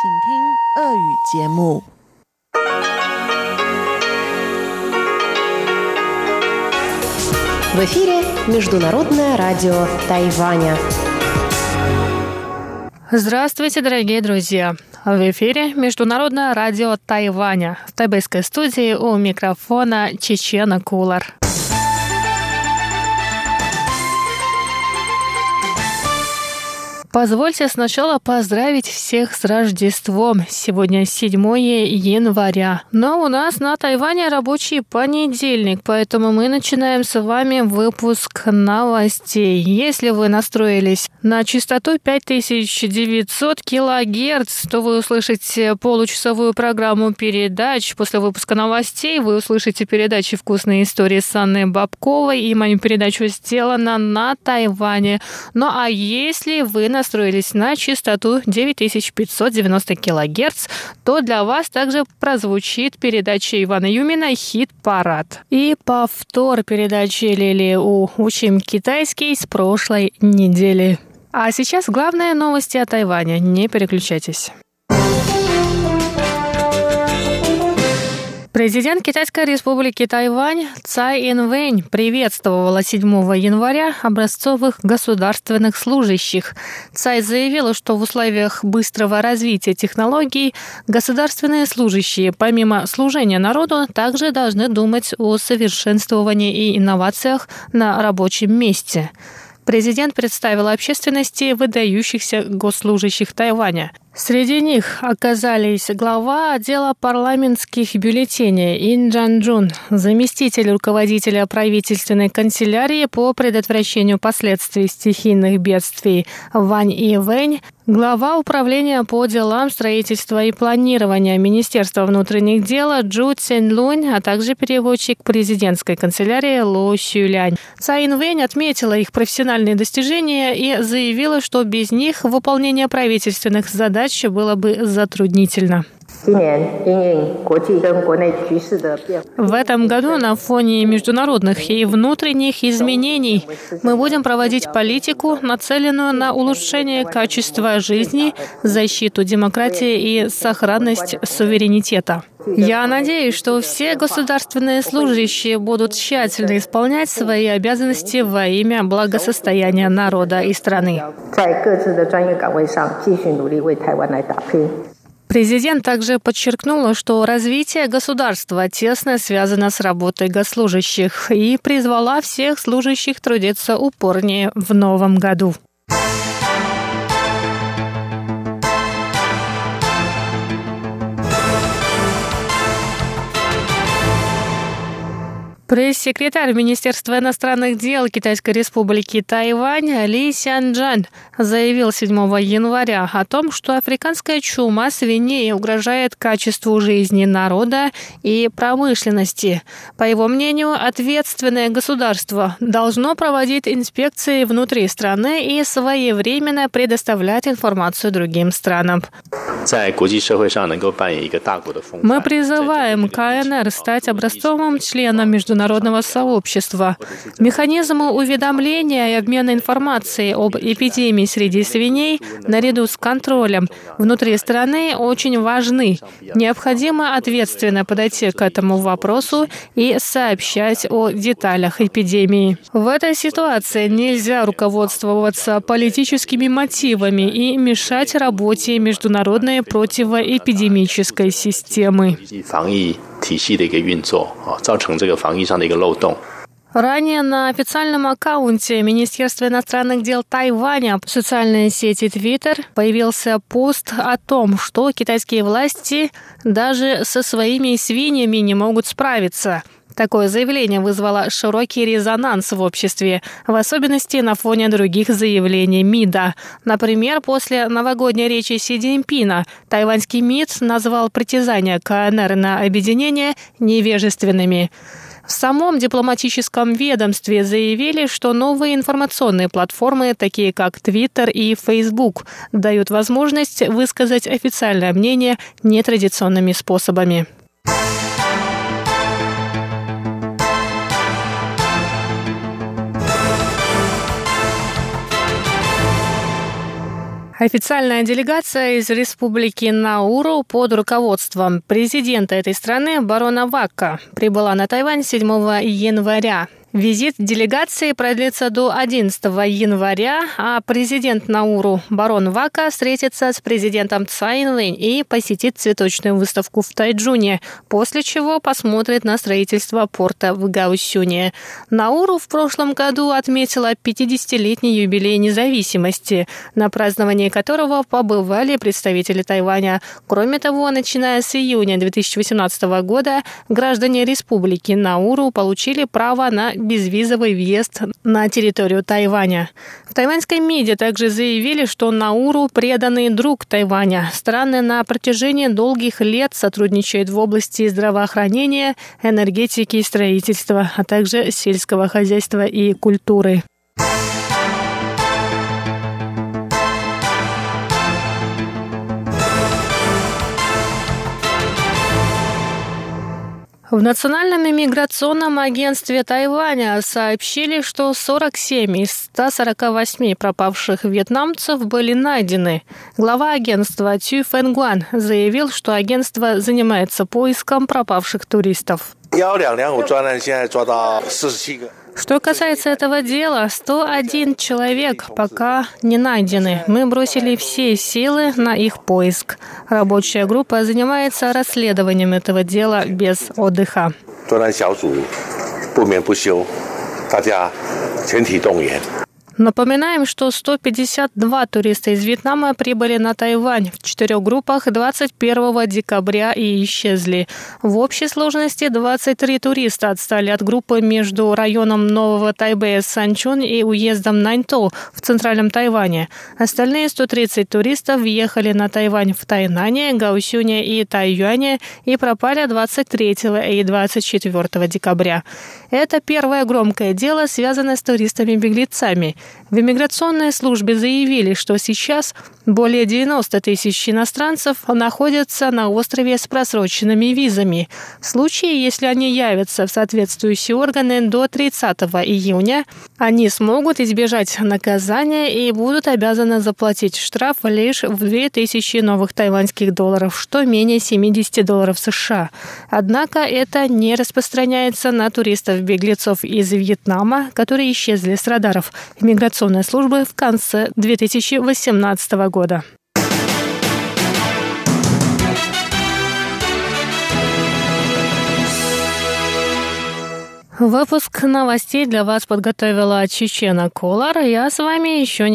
В эфире Международное радио Тайваня. Здравствуйте, дорогие друзья! В эфире Международное радио Тайваня. В тайбэйской студии у микрофона Чечена Кулар. Позвольте сначала поздравить всех с Рождеством. Сегодня 7 января. Но у нас на Тайване рабочий понедельник, поэтому мы начинаем с вами выпуск новостей. Если вы настроились на частоту 5900 килогерц, то вы услышите получасовую программу передач. После выпуска новостей вы услышите передачи «Вкусные истории» с Анной Бабковой и мою передачу «Сделано на Тайване». Ну а если вы настроились на частоту 9590 кГц, то для вас также прозвучит передача Ивана Юмина «Хит-парад». И повтор передачи Лили У «Учим китайский» с прошлой недели. А сейчас главные новости о Тайване. Не переключайтесь. Президент Китайской республики Тайвань Цай Инвэнь приветствовала 7 января образцовых государственных служащих. Цай заявила, что в условиях быстрого развития технологий государственные служащие, помимо служения народу, также должны думать о совершенствовании и инновациях на рабочем месте. Президент представил общественности выдающихся госслужащих Тайваня. Среди них оказались глава отдела парламентских бюллетеней Ин Джан Джун, заместитель руководителя правительственной канцелярии по предотвращению последствий стихийных бедствий Вань И Вэнь, глава управления по делам строительства и планирования Министерства внутренних дел Джу Цин Лунь, а также переводчик президентской канцелярии Ло Сюлянь. Цаин Вэнь отметила их профессиональные достижения и заявила, что без них выполнение правительственных задач задача было бы затруднительно. В этом году на фоне международных и внутренних изменений мы будем проводить политику, нацеленную на улучшение качества жизни, защиту демократии и сохранность суверенитета. Я надеюсь, что все государственные служащие будут тщательно исполнять свои обязанности во имя благосостояния народа и страны. Президент также подчеркнул, что развитие государства тесно связано с работой госслужащих и призвала всех служащих трудиться упорнее в новом году. Пресс-секретарь Министерства иностранных дел Китайской республики Тайвань Ли Сянджан заявил 7 января о том, что африканская чума свиней угрожает качеству жизни народа и промышленности. По его мнению, ответственное государство должно проводить инспекции внутри страны и своевременно предоставлять информацию другим странам. Мы призываем КНР стать образцовым членом международного сообщества. Механизмы уведомления и обмена информацией об эпидемии среди свиней наряду с контролем внутри страны очень важны. Необходимо ответственно подойти к этому вопросу и сообщать о деталях эпидемии. В этой ситуации нельзя руководствоваться политическими мотивами и мешать работе международной важные противоэпидемической системы. Ранее на официальном аккаунте Министерства иностранных дел Тайваня в социальной сети Twitter появился пост о том, что китайские власти даже со своими свиньями не могут справиться – Такое заявление вызвало широкий резонанс в обществе, в особенности на фоне других заявлений МИДа. Например, после новогодней речи Си Цзиньпина тайваньский МИД назвал притязания КНР на объединение невежественными. В самом дипломатическом ведомстве заявили, что новые информационные платформы, такие как Twitter и Facebook, дают возможность высказать официальное мнение нетрадиционными способами. Официальная делегация из Республики Науру под руководством президента этой страны барона Вакка прибыла на Тайвань 7 января. Визит делегации продлится до 11 января, а президент Науру барон Вака встретится с президентом Цай и посетит цветочную выставку в Тайджуне, после чего посмотрит на строительство порта в Гаусюне. Науру в прошлом году отметила 50-летний юбилей независимости, на праздновании которого побывали представители Тайваня. Кроме того, начиная с июня 2018 года граждане республики Науру получили право на безвизовый въезд на территорию Тайваня. В тайваньской МИДе также заявили, что Науру – преданный друг Тайваня. Страны на протяжении долгих лет сотрудничают в области здравоохранения, энергетики и строительства, а также сельского хозяйства и культуры. В Национальном иммиграционном агентстве Тайваня сообщили, что 47 из 148 пропавших вьетнамцев были найдены. Глава агентства Цю Фэнгуан заявил, что агентство занимается поиском пропавших туристов. Что касается этого дела, 101 человек пока не найдены. Мы бросили все силы на их поиск. Рабочая группа занимается расследованием этого дела без отдыха. 不眠不休，大家全体动员。 Напоминаем, что 152 туриста из Вьетнама прибыли на Тайвань в четырех группах 21 декабря и исчезли. В общей сложности 23 туриста отстали от группы между районом Нового Тайбэя Санчун и уездом Наньтоу в центральном Тайване. Остальные 130 туристов въехали на Тайвань в Тайнане, Гаусюне и Тайюане и пропали 23 и 24 декабря. Это первое громкое дело, связанное с туристами-беглецами. В иммиграционной службе заявили, что сейчас более 90 тысяч иностранцев находятся на острове с просроченными визами. В случае, если они явятся в соответствующие органы до 30 июня, они смогут избежать наказания и будут обязаны заплатить штраф лишь в 2000 новых тайваньских долларов, что менее 70 долларов США. Однако это не распространяется на туристов-беглецов из Вьетнама, которые исчезли с радаров иммиграционной службы в конце 2018 года. Выпуск новостей для вас подготовила Чечена Колар. Я с вами еще